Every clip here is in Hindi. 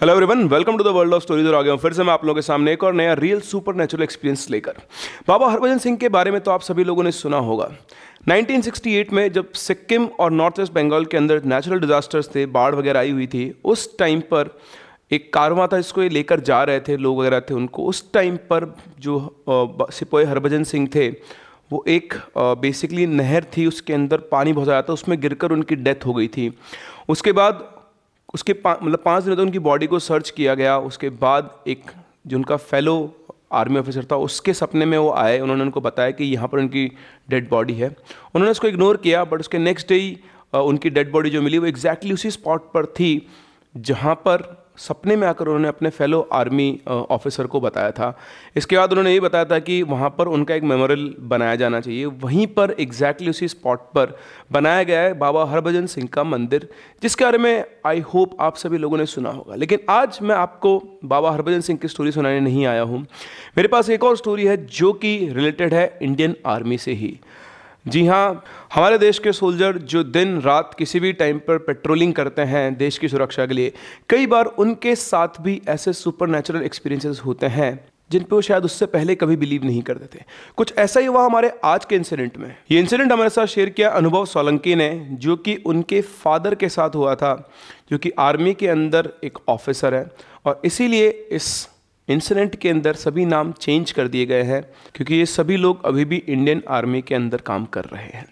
Hello everyone welcome to the world of stories और आ गया हूँ फिर से मैं आप लोगों के सामने एक और नया रियल सुपर नेचुरल एक्सपीरियंस लेकर। बाबा हरभजन सिंह के बारे में तो आप सभी लोगों ने सुना होगा। 1968 में जब सिक्किम और नॉर्थ वेस्ट बंगाल के अंदर नेचुरल डिजास्टर्स थे, बाढ़ वगैरह आई हुई थी, उस टाइम पर एक कारवा था, जिसको ये लेकर जा रहे थे, लोग वगैरह थे उनको, उस टाइम पर जो सिपोए हरभजन सिंह थे, वो एक बेसिकली नहर थी, उसके अंदर पानी बहुत ज़्यादा था, उसमें गिरकर उनकी डेथ हो गई थी। उसके बाद उसके पा, मतलब पाँच दिनों तक उनकी बॉडी को सर्च किया गया उसके बाद एक जो उनका फेलो आर्मी ऑफिसर था उसके सपने में वो आए उन्होंने उनको बताया कि यहाँ पर उनकी डेड बॉडी है। उन्होंने उसको इग्नोर किया बट उसके नेक्स्ट डे ही उनकी डेड बॉडी जो मिली वो एग्जैक्टली exactly उसी स्पॉट पर थी जहाँ पर सपने में आकर उन्होंने अपने फेलो आर्मी ऑफिसर को बताया था। इसके बाद उन्होंने ये बताया था कि वहाँ पर उनका एक मेमोरियल बनाया जाना चाहिए। वहीं पर एग्जैक्टली उसी स्पॉट पर बनाया गया है बाबा हरभजन सिंह का मंदिर, जिसके बारे में आई होप आप सभी लोगों ने सुना होगा। लेकिन आज मैं आपको बाबा हरभजन सिंह की स्टोरी सुनाने नहीं आया हूँ। मेरे पास एक और स्टोरी है जो कि रिलेटेड है इंडियन आर्मी से ही। जी हाँ हमारे देश के सोल्जर जो दिन रात किसी भी टाइम पर पेट्रोलिंग करते हैं देश की सुरक्षा के लिए, कई बार उनके साथ भी ऐसे सुपर नेचुरल एक्सपीरियंसेस होते हैं जिन पे वो शायद उससे पहले कभी बिलीव नहीं करते थे। कुछ ऐसा ही हुआ हमारे आज के इंसिडेंट में। ये इंसिडेंट हमारे साथ शेयर किया अनुभव सोलंकी ने, जो कि उनके फादर के साथ हुआ था, जो कि आर्मी के अंदर एक ऑफिसर है और इसीलिए इस इंसिडेंट के अंदर सभी नाम चेंज कर दिए गए हैं, क्योंकि ये सभी लोग अभी भी इंडियन आर्मी के अंदर काम कर रहे हैं।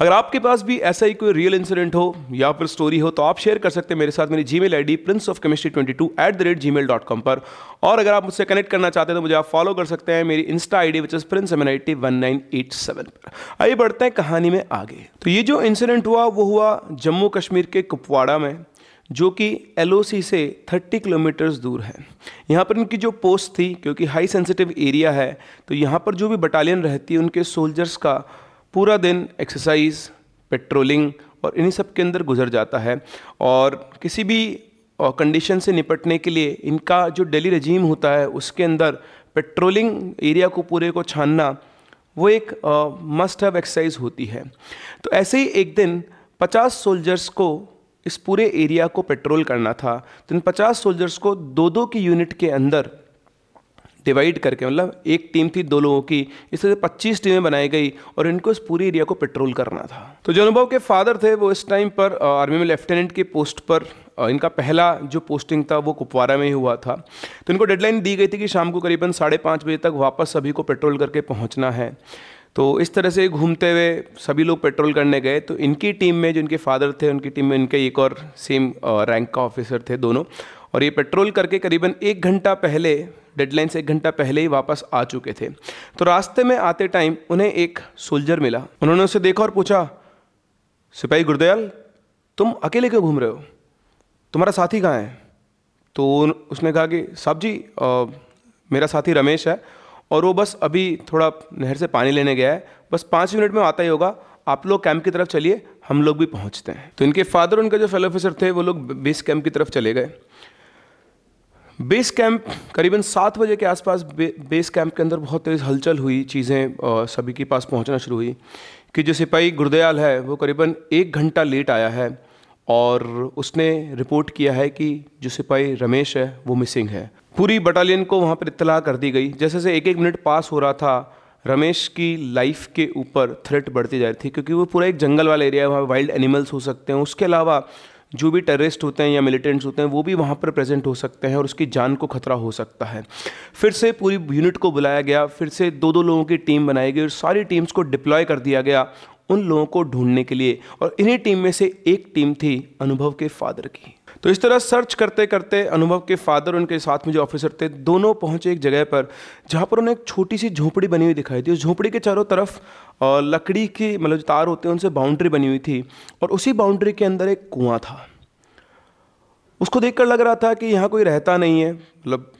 अगर आपके पास भी ऐसा ही कोई रियल इंसिडेंट हो या फिर स्टोरी हो तो आप शेयर कर सकते हैं मेरे साथ। मेरी Gmail ID prince of chemistry twenty two at the rate Gmail dot com पर। और अगर आप मुझसे कनेक्ट करना चाहते हैं तो मुझे आप फॉलो कर सकते हैं मेरी insta ID which is prince M N I one nine eight seven पर। आइए बढ़ते हैं कहानी में आगे। तो ये जो इंसिडेंट हुआ, वो हुआ जम्मू कश्मीर के कुपवाड़ा में। जो कि एलओसी से 30 किलोमीटर्स दूर है। यहाँ पर इनकी जो पोस्ट थी, क्योंकि हाई सेंसिटिव एरिया है तो यहाँ पर जो भी बटालियन रहती है, उनके सोल्जर्स का पूरा दिन एक्सरसाइज पेट्रोलिंग और इन्हीं सब के अंदर गुजर जाता है। और किसी भी कंडीशन से निपटने के लिए इनका जो डेली रजीम होता है, उसके अंदर पेट्रोलिंग एरिया को पूरे को छानना, वो एक मस्ट हैव एक्सरसाइज होती है। तो ऐसे ही एक दिन 50 सोल्जर्स को इस पूरे एरिया को पेट्रोल करना था तो इन पचास सोल्जर्स को दो दो की यूनिट के अंदर डिवाइड करके मतलब एक टीम थी दो लोगों की, इस तरह पच्चीस टीमें बनाई गई और इनको इस पूरी एरिया को पेट्रोल करना था। तो जो अनुभव के फादर थे, वो इस टाइम पर आर्मी में लेफ्टिनेंट के पोस्ट पर इनका पहला जो पोस्टिंग था, वो कुपवारा में ही हुआ था। तो इनको डेडलाइन दी गई थी कि शाम को करीबन साढ़े पाँच बजे तक वापस सभी को पेट्रोल करके पहुँचना है। तो इस तरह से घूमते हुए सभी लोग पेट्रोल करने गए। तो इनकी टीम में जो इनके फादर थे उनकी टीम में इनके एक और सेम रैंक का ऑफिसर थे दोनों। और ये पेट्रोल करके करीबन एक घंटा पहले डेडलाइन से एक घंटा पहले ही वापस आ चुके थे। तो रास्ते में आते टाइम उन्हें एक सोल्जर मिला। उन्होंने उसे देखा और पूछा सिपाही गुरदयाल तुम अकेले क्यों घूम रहे हो? तुम्हारा साथी कहाँ है? तो उसने कहा कि साहब जी आ, मेरा साथी रमेश है और वो बस अभी थोड़ा नहर से पानी लेने गया है। बस पाँच मिनट में आता ही होगा। आप लोग कैंप की तरफ़ चलिए हम लोग भी पहुँचते हैं। तो इनके फादर उनका जो फेलो ऑफिसर थे वो लोग बेस कैंप की तरफ़ चले गए। बेस कैंप करीबन सात बजे के आसपास बे, बेस कैंप के अंदर बहुत तेज़ हलचल हुई चीज़ें सभी के पास पहुँचना शुरू हुई कि जो सिपाही गुरदयाल है वो करीबन एक घंटा लेट आया है और उसने रिपोर्ट किया है कि जो सिपाही रमेश है वो मिसिंग है। पूरी बटालियन को वहाँ पर इतला कर दी गई। जैसे जैसे एक एक मिनट पास हो रहा था, रमेश की लाइफ के ऊपर थ्रेट बढ़ती जा रही थी, क्योंकि वो पूरा एक जंगल वाला एरिया है, वहाँ वाइल्ड एनिमल्स हो सकते हैं। उसके अलावा जो भी टेररिस्ट होते हैं या मिलिटेंट्स होते हैं, वो भी वहाँ पर प्रेजेंट हो सकते हैं और उसकी जान को खतरा हो सकता है। फिर से पूरी यूनिट को बुलाया गया, फिर से दो दो लोगों की टीम बनाई गई और सारी टीम्स को डिप्लॉय कर दिया गया उन लोगों को ढूँढने के लिए। और इन्हीं टीम में से एक टीम थी अनुभव के फादर की। तो इस तरह सर्च करते करते अनुभव के फादर उनके साथ में जो ऑफिसर थे, दोनों पहुँचे एक जगह पर, जहाँ पर उन्हें एक छोटी सी झोपड़ी बनी हुई दिखाई थी। उस झोपड़ी के चारों तरफ़ लकड़ी की मतलब जो तार होते हैं, उनसे बाउंड्री बनी हुई थी और उसी बाउंड्री के अंदर एक कुआँ था। उसको देखकर लग रहा था कि यहाँ कोई रहता नहीं है मतलब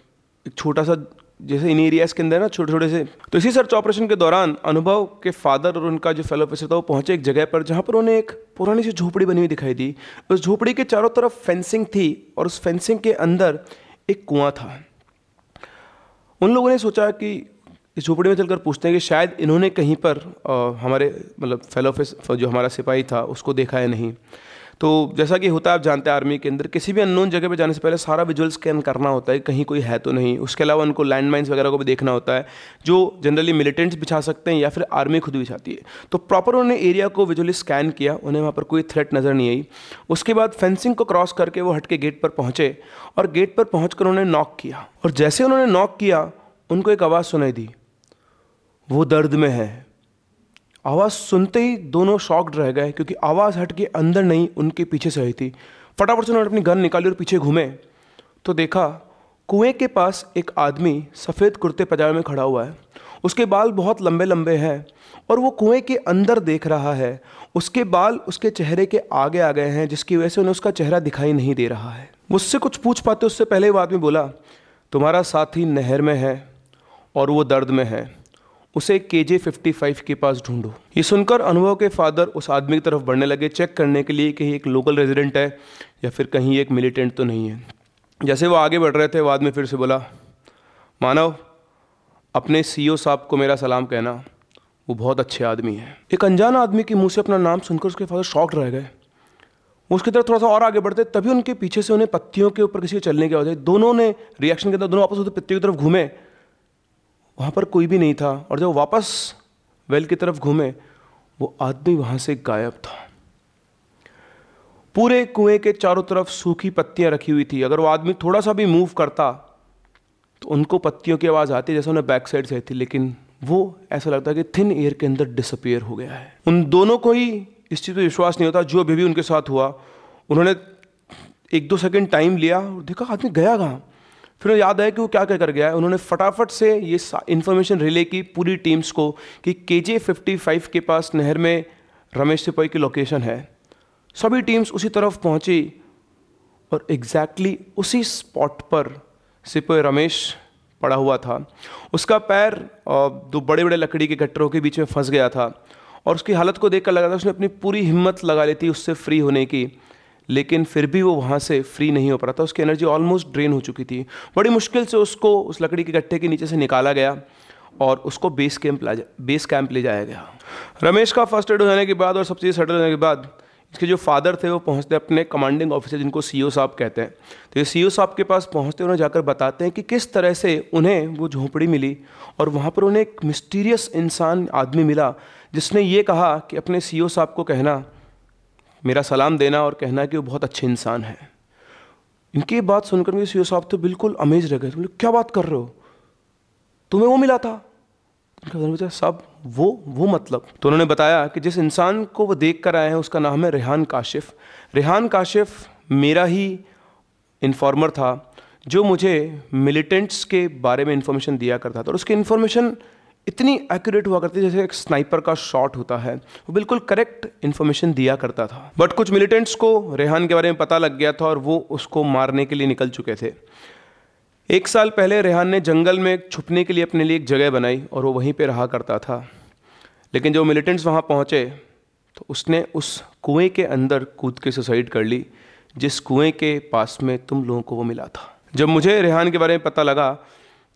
एक छोटा सा जैसे इन एरियाज़ के अंदर ना छोटे छोटे से। तो इसी सर्च ऑपरेशन के दौरान अनुभव के फादर और उनका जो फेलो ऑफिसर था वो पहुँचे एक जगह पर जहाँ पर उन्हें एक पुरानी सी झोपड़ी बनी हुई दिखाई दी। उस झोपड़ी के चारों तरफ़ फेंसिंग थी और उस फेंसिंग के अंदर एक कुआँ था। उन लोगों ने सोचा कि इस झोपड़ी में चलकर पूछते हैं कि शायद इन्होंने कहीं पर आ, हमारे मतलब फेलो जो हमारा सिपाही था उसको देखा है नहीं। तो जैसा कि होता है, आप जानते हैं आर्मी के अंदर, किसी भी अननोन जगह पे जाने से पहले सारा विजुअल स्कैन करना होता है कहीं कोई है तो नहीं। उसके अलावा उनको लैंड माइन्स वगैरह को भी देखना होता है, जो जनरली मिलिटेंट्स बिछा सकते हैं या फिर आर्मी खुद बिछाती है। तो प्रॉपर उन्होंने एरिया को विजुअली स्कैन किया, उन्हें वहाँ पर कोई थ्रेट नज़र नहीं आई। उसके बाद फेंसिंग को क्रॉस करके वो हट के गेट पर पहुँचे और गेट पर पहुँच उन्होंने नॉक किया। और जैसे उन्होंने नॉक किया, उनको एक आवाज़ सुनाई दी, वो दर्द में है। आवाज़ सुनते ही दोनों शॉक्ड रह गए, क्योंकि आवाज़ हट के अंदर नहीं, उनके पीछे से आई थी। फटाफट से उन्होंने अपनी गन निकाली और पीछे घूमे। तो देखा, कुएँ के पास एक आदमी सफ़ेद कुर्ते पजामे में खड़ा हुआ है। उसके बाल बहुत लंबे लंबे हैं और वो कुएँ के अंदर देख रहा है। उसके बाल उसके चेहरे के आगे आ गए हैं, जिसकी वजह से उन्हें उसका चेहरा दिखाई नहीं दे रहा है। मुझसे कुछ पूछ पाते उससे पहले वो आदमी बोला, तुम्हारा साथी नहर में है और वो दर्द में है। उसे के जे फिफ्टी फाइव के पास ढूंढो। ये सुनकर अनुभव के फादर उस आदमी की तरफ़ बढ़ने लगे चेक करने के लिए कि एक लोकल रेजिडेंट है या फिर कहीं एक मिलिटेंट तो नहीं है। जैसे वो आगे बढ़ रहे थे वो आदमी फिर से बोला, मानव, अपने सीईओ साहब को मेरा सलाम कहना, वो बहुत अच्छे आदमी हैं। एक अनजान आदमी के मुँह से अपना नाम सुनकर उसके फादर शॉक रह गए। उसकी तरफ़ थोड़ा सा और आगे बढ़ते, तभी उनके पीछे से उन्हें पत्तियों के ऊपर किसी के चलने की आवाज़ दोनों ने रिएक्शन के अंदर, दोनों वापस उधर पत्तियों की तरफ़ घूमे वहाँ पर कोई भी नहीं था, और जब वापस वेल की तरफ़ घूमे, वो आदमी वहाँ से गायब था। पूरे कुएँ के चारों तरफ़ सूखी पत्तियाँ रखी हुई थी। अगर वो आदमी थोड़ा सा भी मूव करता तो उनको पत्तियों की आवाज़ आती जैसे उन्हें बैक साइड से थी, लेकिन वो ऐसा लगता कि थिन एयर के अंदर डिसअपियर हो गया है। उन दोनों को ही इस चीज़ पर विश्वास नहीं होता, जो अभी भी उनके साथ हुआ। उन्होंने एक दो सेकंड टाइम लिया और देखा आदमी गया कहाँ? फिर याद आया कि वो क्या क्या कर गया है उन्होंने फटाफट से ये इन्फॉर्मेशन रिले की पूरी टीम्स को कि के जे फिफ्टी फाइव के पास नहर में रमेश सिपाही की लोकेशन है। सभी टीम्स उसी तरफ़ पहुँची और एग्जैक्टली exactly उसी स्पॉट पर सिपाही रमेश पड़ा हुआ था। उसका पैर दो बड़े बड़े लकड़ी के गट्टरों के बीच में फंस गया था और उसकी हालत को देखकर लगा था उसने अपनी पूरी हिम्मत लगा ली थी उससे फ्री होने की। लेकिन फिर भी वो वहाँ से फ्री नहीं हो पा रहा था। उसकी एनर्जी ऑलमोस्ट ड्रेन हो चुकी थी। बड़ी मुश्किल से उसको, उस लकड़ी के गट्ठे के नीचे से निकाला गया और उसको बेस कैंप ला जा बेस कैंप ले जाया गया। रमेश का फ़र्स्ट एड हो जाने के बाद और सब चीज़ सेटल होने के बाद इसके जो फादर थे वो पहुँचते अपने कमांडिंग ऑफिसर जिनको सीईओ साहब कहते हैं। तो ये सीईओ साहब के पास पहुँचते उन्हें जाकर बताते हैं कि किस तरह से उन्हें वो झोंपड़ी मिली और वहाँ पर उन्हें एक मिस्टीरियस इंसान आदमी मिला जिसने ये कहा कि अपने सीईओ साहब को कहना मेरा सलाम देना और कहना कि वो बहुत अच्छे इंसान हैं। इनकी बात सुनकर मेरे सी साहब तो बिल्कुल अमेज रह गए। बोले क्या बात कर रहे हो? तुम्हें वो मिला था? सब वो वो मतलब। तो उन्होंने बताया कि जिस इंसान को वो देख कर आए हैं, उसका नाम है रेहान काशिफ। रेहान काशिफ मेरा ही इन्फॉर्मर था, जो मुझे मिलिटेंट्स के बारे में इंफॉर्मेशन दिया करता था। और उसकी इन्फॉर्मेशन इतनी एक्यूरेट हुआ करती जैसे एक स्नाइपर का शॉट होता है। वो बिल्कुल करेक्ट इन्फॉर्मेशन दिया करता था। बट कुछ मिलिटेंट्स को रेहान के बारे में पता लग गया था और वो उसको मारने के लिए निकल चुके थे। एक साल पहले रेहान ने जंगल में छुपने के लिए अपने लिए एक जगह बनाई और वो वहीं पे रहा करता था। लेकिन जो मिलिटेंट्स वहाँ पहुँचे तो उसने उस कुएँ के अंदर कूद के सुसाइड कर ली, जिस कुएँ के पास में तुम लोगों को वो मिला था। जब मुझे रेहान के बारे में पता लगा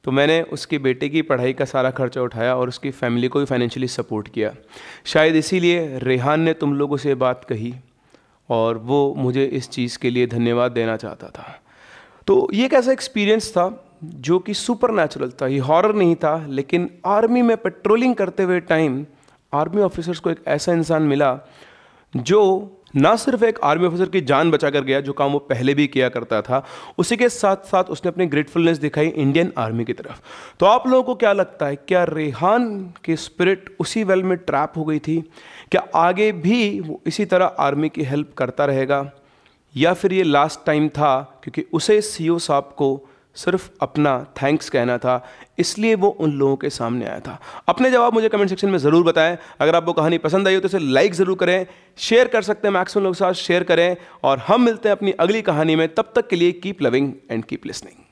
तो मैंने उसके बेटे की पढ़ाई का सारा खर्चा उठाया और उसकी फैमिली को भी फाइनेंशियली सपोर्ट किया। शायद इसीलिए रेहान ने तुम लोगों से बात कही और वो मुझे इस चीज़ के लिए धन्यवाद देना चाहता था। तो ये एक ऐसा एक्सपीरियंस था जो कि सुपर था, ये हॉरर नहीं था, लेकिन आर्मी में पेट्रोलिंग करते हुए टाइम आर्मी ऑफिसर्स को एक ऐसा इंसान मिला जो ना सिर्फ़ एक आर्मी ऑफिसर की जान बचा कर गया, जो काम वो पहले भी किया करता था, उसी के साथ साथ उसने अपनी ग्रेटफुलनेस दिखाई इंडियन आर्मी की तरफ़। तो आप लोगों को क्या लगता है, क्या रेहान की स्पिरिट उसी वेल में ट्रैप हो गई थी? क्या आगे भी वो इसी तरह आर्मी की हेल्प करता रहेगा? या फिर ये लास्ट टाइम था, क्योंकि उसे सीओ साहब को सिर्फ़ अपना थैंक्स कहना था, इसलिए वो उन लोगों के सामने आया था। अपने जवाब मुझे कमेंट सेक्शन में ज़रूर बताएँ। अगर आपको कहानी पसंद आई हो तो इसे लाइक ज़रूर करें शेयर कर सकते हैं मैक्सिमम लोगों के साथ शेयर करें, और हम मिलते हैं अपनी अगली कहानी में। तब तक के लिए keep loving and keep listening